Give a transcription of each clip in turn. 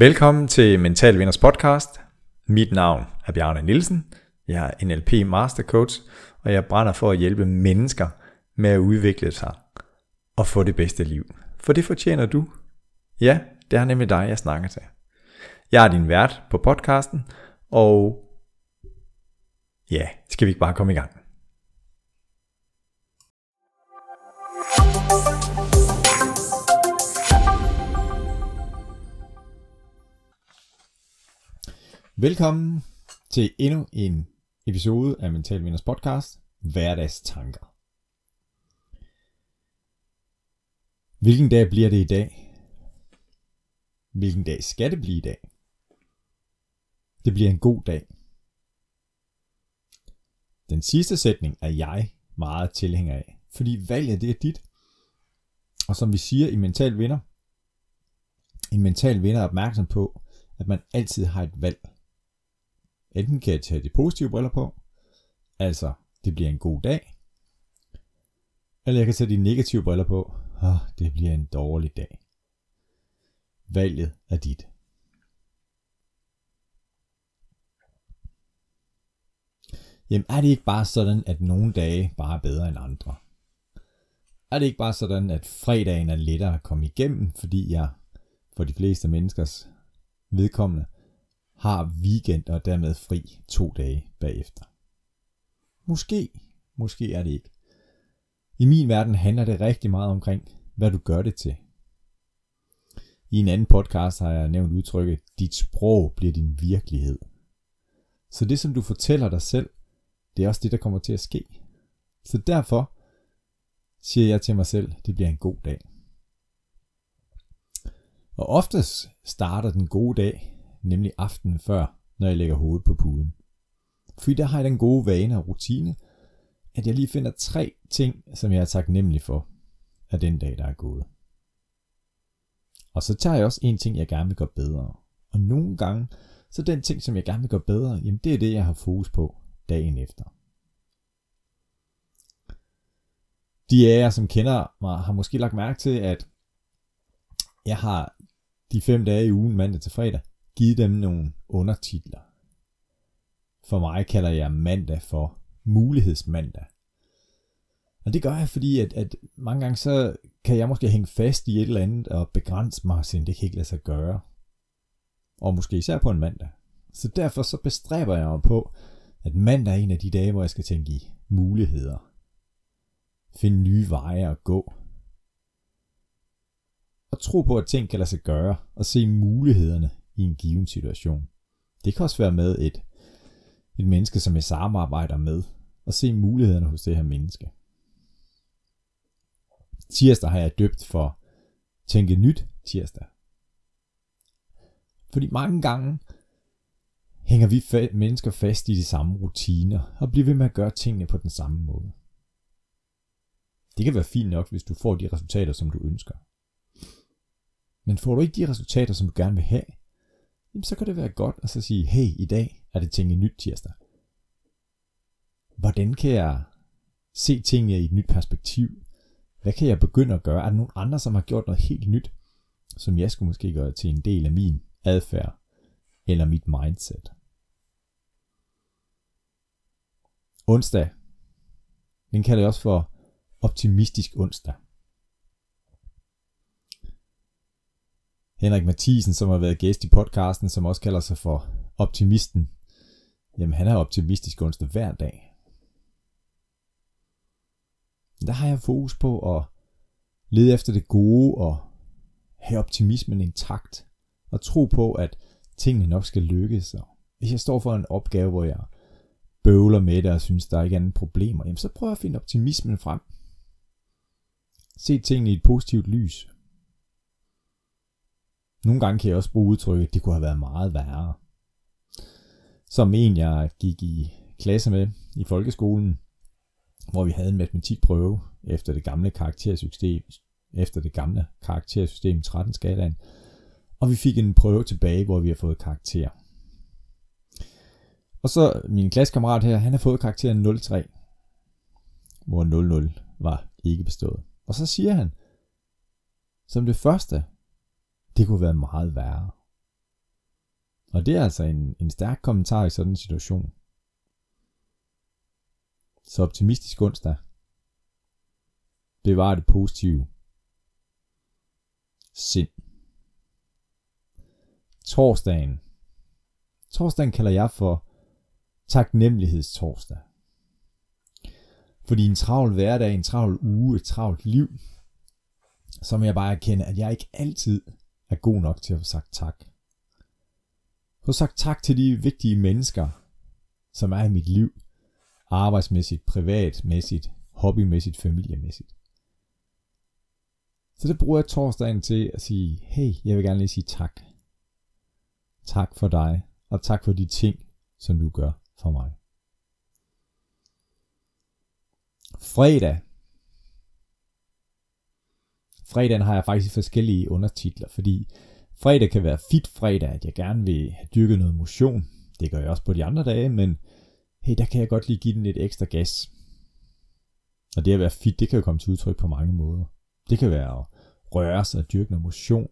Velkommen til Mental Vinders podcast. Mit navn er Bjarne Nielsen. Jeg er NLP Master Coach, og jeg brænder for at hjælpe mennesker med at udvikle sig og få det bedste liv. For det fortjener du. Ja, det er nemlig dig, jeg snakker til. Jeg er din vært på podcasten, og ja, skal vi ikke bare komme i gang? Velkommen til endnu en episode af Mental Vinders podcast, Hverdagstanker. Hvilken dag bliver det i dag? Hvilken dag skal det blive i dag? Det bliver en god dag. Den sidste sætning er jeg meget tilhænger af, fordi valget det er dit. Og som vi siger i Mental Vinder, en mental vinder er opmærksom på, at man altid har et valg. Enten kan jeg tage de positive briller på, altså det bliver en god dag, eller jeg kan tage de negative briller på, og det bliver en dårlig dag. Valget er dit. Jamen er det ikke bare sådan, at nogle dage bare er bedre end andre? Er det ikke bare sådan, at fredagen er lettere at komme igennem, fordi jeg for de fleste menneskers vedkommende har weekend og dermed fri to dage bagefter. Måske, måske er det ikke. I min verden handler det rigtig meget omkring, hvad du gør det til. I en anden podcast har jeg nævnt udtrykket, dit sprog bliver din virkelighed. Så det som du fortæller dig selv, det er også det der kommer til at ske. Så derfor siger jeg til mig selv, det bliver en god dag. Og oftest starter den gode dag nemlig aftenen før, når jeg lægger hovedet på puden. Fordi der har jeg den gode vane og rutine, at jeg lige finder tre ting, som jeg er taknemmelig for af den dag, der er gået. Og så tager jeg også en ting, jeg gerne vil gøre bedre. Og nogle gange, så den ting, som jeg gerne vil gøre bedre, jamen det er det, jeg har fokus på dagen efter. De af jer, som kender mig, har måske lagt mærke til, at jeg har de fem dage i ugen, mandag til fredag, givet dem nogle undertitler. For mig kalder jeg mandag for mulighedsmandag. Og det gør jeg, fordi at, at mange gange så kan jeg måske hænge fast i et eller andet og begrænse mig, så det kan ikke lade sig gøre. Og måske især på en mandag. Så derfor så bestræber jeg mig på, at mandag er en af de dage, hvor jeg skal tænke i muligheder. Finde nye veje at gå. Og tro på, at ting kan lade sig gøre, og se mulighederne i en given situation. Det kan også være med et, et menneske, som jeg samarbejder med, og se mulighederne hos det her menneske. Tirsdag har jeg døbt for Tænke Nyt tirsdag. Fordi mange gange hænger vi fa- mennesker fast i de samme rutiner, og bliver ved med at gøre tingene på den samme måde. Det kan være fint nok, hvis du får de resultater, som du ønsker. Men får du ikke de resultater, som du gerne vil have, jamen så kan det være godt at så sige, hey, i dag er det tænke nyt tirsdag. Hvordan kan jeg se tingene i et nyt perspektiv? Hvad kan jeg begynde at gøre? Er der nogen andre, som har gjort noget helt nyt, som jeg skulle måske gøre til en del af min adfærd eller mit mindset? Onsdag, den kalder jeg også for optimistisk onsdag. Henrik Mathisen, som har været gæst i podcasten, som også kalder sig for Optimisten. Jamen, han er optimistisk onsdag hver dag. Der har jeg fokus på at lede efter det gode og have optimismen intakt. Og tro på, at tingene nok skal lykkes. Og hvis jeg står for en opgave, hvor jeg bøvler med det og synes, der er ikke andet problemer, jamen så prøver jeg at finde optimismen frem. Se tingene i et positivt lys. Nogle gange kan jeg også bruge udtrykket, at det kunne have været meget værre. Som en, jeg gik i klasse med i folkeskolen, hvor vi havde en matematikprøve efter det gamle karaktersystem, efter det gamle karaktersystem 13 skalaen, og vi fik en prøve tilbage, hvor vi har fået karakter. Og så min klassekammerat her, han har fået karakteren 03, hvor 00 var ikke bestået. Og så siger han, som det første, det kunne være meget værre. Og det er altså en, en stærk kommentar i sådan en situation. Så optimistisk onsdag. Bevar det positive. Sind. Torsdagen. Torsdagen kalder jeg for taknemmelighedstorsdag. Fordi en travl hverdag, en travl uge, et travlt liv, så må jeg bare erkende, at jeg ikke altid er god nok til at få sagt tak. Få sagt tak til de vigtige mennesker, som er i mit liv, arbejdsmæssigt, privatmæssigt, hobbymæssigt, familiemæssigt. Så det bruger jeg torsdagen til at sige, hey, jeg vil gerne lige sige tak. Tak for dig, og tak for de ting, som du gør for mig. Fredag. Fredagen har jeg faktisk forskellige undertitler, fordi fredag kan være fit fredag, at jeg gerne vil have dyrket noget motion. Det gør jeg også på de andre dage, men hey, der kan jeg godt lige give den lidt ekstra gas. Og det at være fit, det kan jo komme til udtryk på mange måder. Det kan være at røre sig og dyrke noget motion.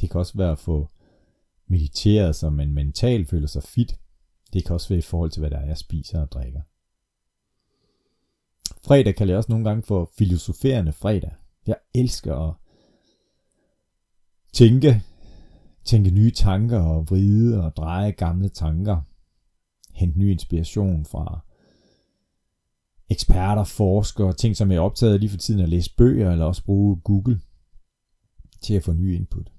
Det kan også være at få mediteret, så man mentalt føler sig fit. Det kan også være i forhold til, hvad der er, jeg spiser og drikker. Fredag kan jeg også nogle gange få filosoferende fredag. Jeg elsker at tænke, tænke nye tanker og vride og dreje gamle tanker. Hente ny inspiration fra eksperter, forskere, ting som jeg er optaget lige for tiden at læse bøger, eller også bruge Google til at få ny input.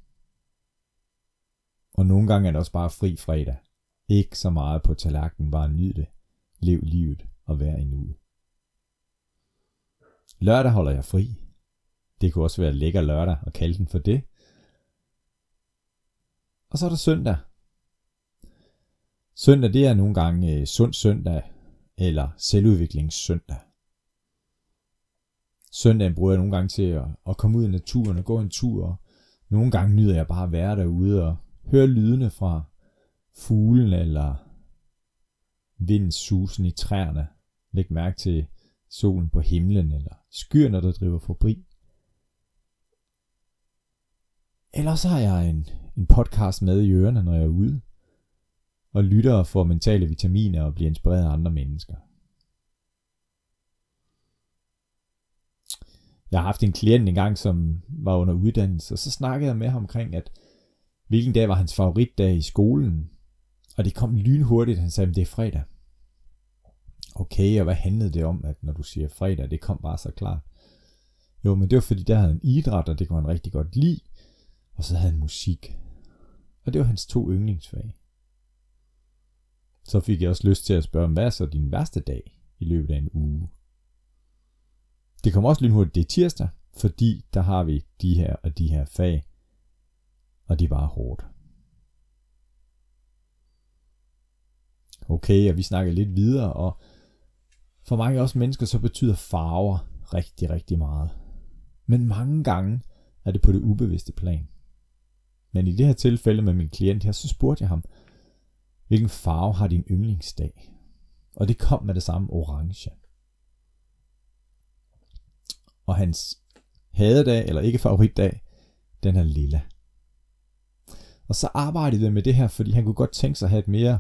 Og nogle gange er det også bare fri fredag. Ikke så meget på tallerkenen, bare nyd det. Lev livet og vær i nuet. Lørdag holder jeg fri. Det kunne også være lækker lørdag og kalde den for det. Og så er der søndag. Søndag det er nogle gange øh, sund søndag eller selvudviklingssøndag. Søndagen bruger jeg nogle gange til at, at komme ud i naturen og gå en tur. Nogle gange nyder jeg bare at være derude og høre lydene fra fuglen eller vindens susen i træerne. Læg mærke til solen på himlen eller skyerne, der driver forbi. Eller så har jeg en, en podcast med i ørerne, når jeg er ude, og lytter og får mentale vitaminer og bliver inspireret af andre mennesker. Jeg har haft en klient engang, som var under uddannelse, og så snakkede jeg med ham omkring, at hvilken dag var hans favoritdag i skolen. Og det kom lynhurtigt, han sagde, at det er fredag. Okay, og hvad handlede det om, at når du siger fredag, det kom bare så klart. Jo, men det var fordi, der havde en idræt, og det kunne han rigtig godt lide. Og så havde han musik. Og det var hans to yndlingsfag. Så fik jeg også lyst til at spørge, hvad er så din værste dag i løbet af en uge? Det kommer også lynhurtigt, det er tirsdag, fordi der har vi de her og de her fag, og det var hårdt. Okay, og vi snakker lidt videre, og for mange også mennesker, så betyder farver rigtig, rigtig meget. Men mange gange er det på det ubevidste plan. Men i det her tilfælde med min klient her, så spurgte jeg ham, hvilken farve har din yndlingsdag? Og det kom med det samme orange. Og hans hadedag, eller ikke favoritdag, den er lilla. Og så arbejdede jeg med det her, fordi han kunne godt tænke sig at have et mere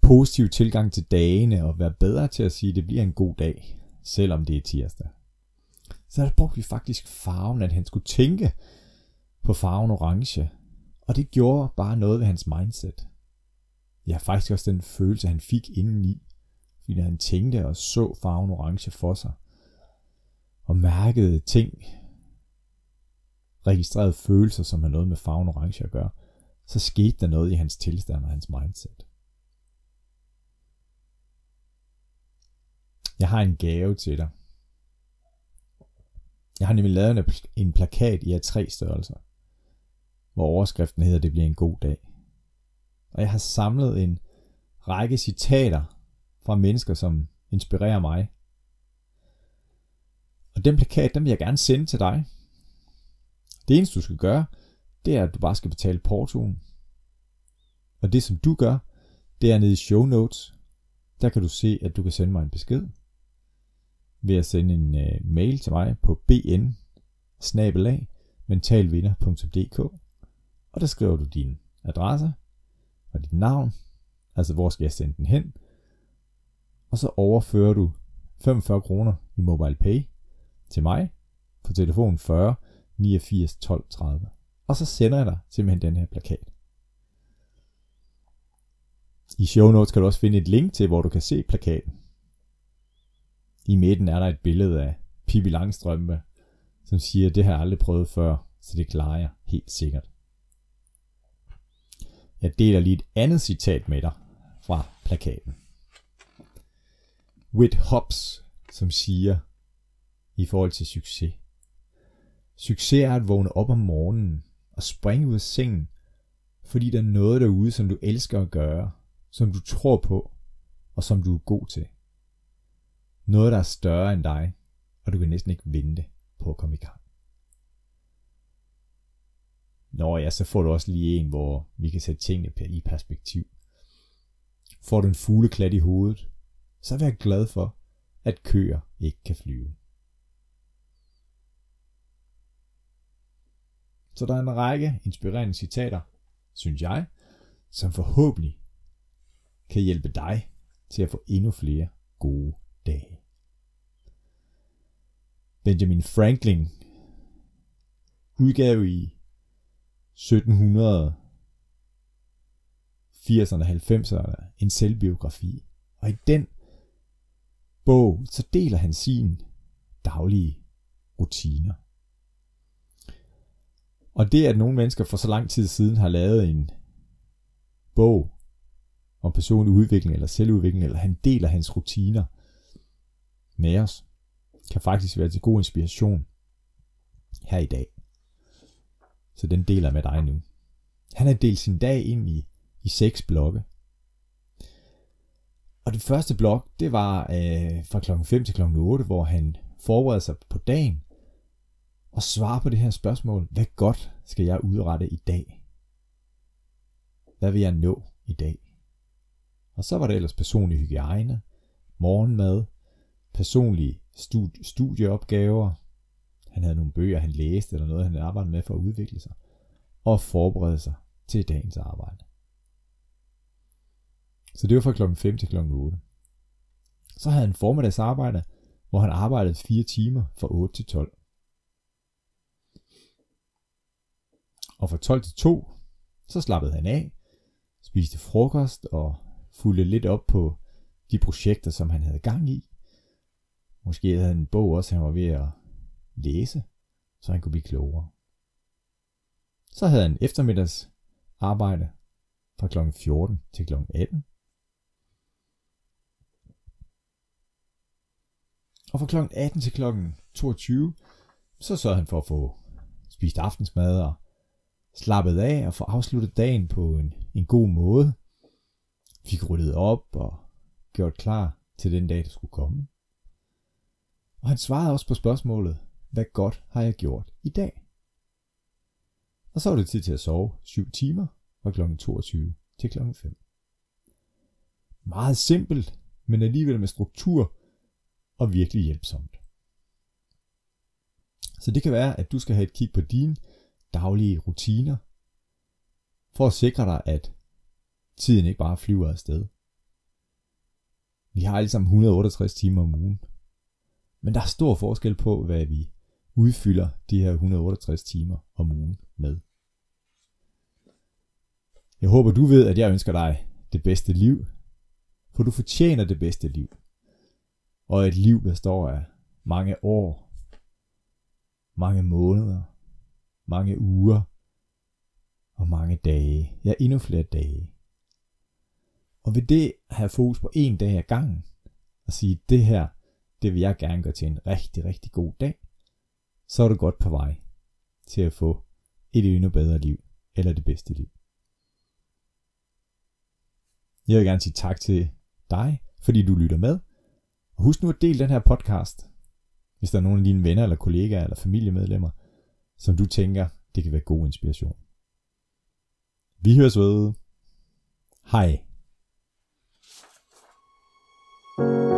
positiv tilgang til dagene, og være bedre til at sige, at det bliver en god dag, selvom det er tirsdag. Så der brugte vi faktisk farven, at han skulle tænke på farven orange. Og det gjorde bare noget ved hans mindset. Ja, faktisk også den følelse, han fik indeni, fordi han tænkte og så farven orange for sig, og mærkede ting, registrerede følelser, som har noget med farven orange at gøre, så skete der noget i hans tilstand og hans mindset. Jeg har en gave til dig. Jeg har nemlig lavet en plakat i A3 størrelser, hvor overskriften hedder, det bliver en god dag. Og jeg har samlet en række citater fra mennesker, som inspirerer mig. Og den plakat, den vil jeg gerne sende til dig. Det eneste, du skal gøre, det er, at du bare skal betale portoen. Og det, som du gør, det er nede i show notes. Der kan du se, at du kan sende mig en besked ved at sende en uh, mail til mig på bn mentalvinder.dk og der skriver du din adresse, og dit navn, altså hvor skal jeg sende den hen, og så overfører du 45 kroner i mobile pay til mig på telefon 40 89 12 30. Og så sender jeg dig simpelthen den her plakat. I show notes kan du også finde et link til, hvor du kan se plakaten. I midten er der et billede af Pippi Langstrømpe, som siger, det har jeg aldrig prøvet før, så det klarer jeg helt sikkert. Jeg deler lige et andet citat med dig fra plakaten. Whit Hobbs, som siger, i forhold til succes. Succes er at vågne op om morgenen og springe ud af sengen, fordi der er noget derude, som du elsker at gøre, som du tror på, og som du er god til. Noget, der er større end dig, og du kan næsten ikke vente på at komme i gang. Nå ja, så får du også lige en, hvor vi kan sætte tingene i perspektiv. Får du en fugleklat i hovedet, så vær glad for, at køer ikke kan flyve. Så der er en række inspirerende citater, synes jeg, som forhåbentlig kan hjælpe dig til at få endnu flere gode dage. Benjamin Franklin udgav i 1780'erne og 90'erne en selvbiografi, og i den bog så deler han sine daglige rutiner. Og det, at nogle mennesker for så lang tid siden har lavet en bog om personlig udvikling eller selvudvikling, eller han deler hans rutiner med os, kan faktisk være til god inspiration her i dag. Så den deler jeg med dig nu. Han har delt sin dag ind i, i seks blokke. Og det første blok, det var øh, fra klokken 5 til klokken 8, hvor han forbereder sig på dagen og svarer på det her spørgsmål. Hvad godt skal jeg udrette i dag? Hvad vil jeg nå i dag? Og så var det ellers personlig hygiejne, morgenmad, personlige studieopgaver. Han havde nogle bøger, han læste, eller noget, han arbejdede med for at udvikle sig. Og forberede sig til dagens arbejde. Så det var fra klokken 5 til klokken 8. Så havde han formiddags arbejde, hvor han arbejdede 4 timer fra 8 til 12. Og fra 12 til 2, så slappede han af, spiste frokost og fulgte lidt op på de projekter, som han havde gang i. Måske havde han en bog også, han var ved at læse, så han kunne blive klogere. Så havde han eftermiddags arbejde fra kl. 14 til kl. 18. Og fra kl. 18 til kl. 22, så sørgede han for at få spist aftensmad og slappet af og få afsluttet dagen på en, en god måde. Fik ryddet op og gjort klar til den dag, der skulle komme. Og han svarede også på spørgsmålet, hvad godt har jeg gjort i dag? Og så var det tid til at sove 7 timer fra kl. 22 til kl. 5. Meget simpelt, men alligevel med struktur og virkelig hjælpsomt. Så det kan være, at du skal have et kig på dine daglige rutiner, for at sikre dig, at tiden ikke bare flyver afsted. Vi har alle sammen 168 timer om ugen. Men der er stor forskel på, hvad vi udfylder de her 168 timer om ugen med. Jeg håber, du ved, at jeg ønsker dig det bedste liv, for du fortjener det bedste liv. Og et liv består af mange år, mange måneder, mange uger og mange dage, ja endnu flere dage. Og ved det have fokus på en dag ad gangen, og sige, det her, det vil jeg gerne gøre til en rigtig, rigtig god dag, så er du godt på vej til at få et endnu bedre liv, eller det bedste liv. Jeg vil gerne sige tak til dig, fordi du lytter med. Og husk nu at dele den her podcast, hvis der er nogen af dine venner eller kollegaer eller familiemedlemmer, som du tænker, det kan være god inspiration. Vi høres ved. Hej. thank you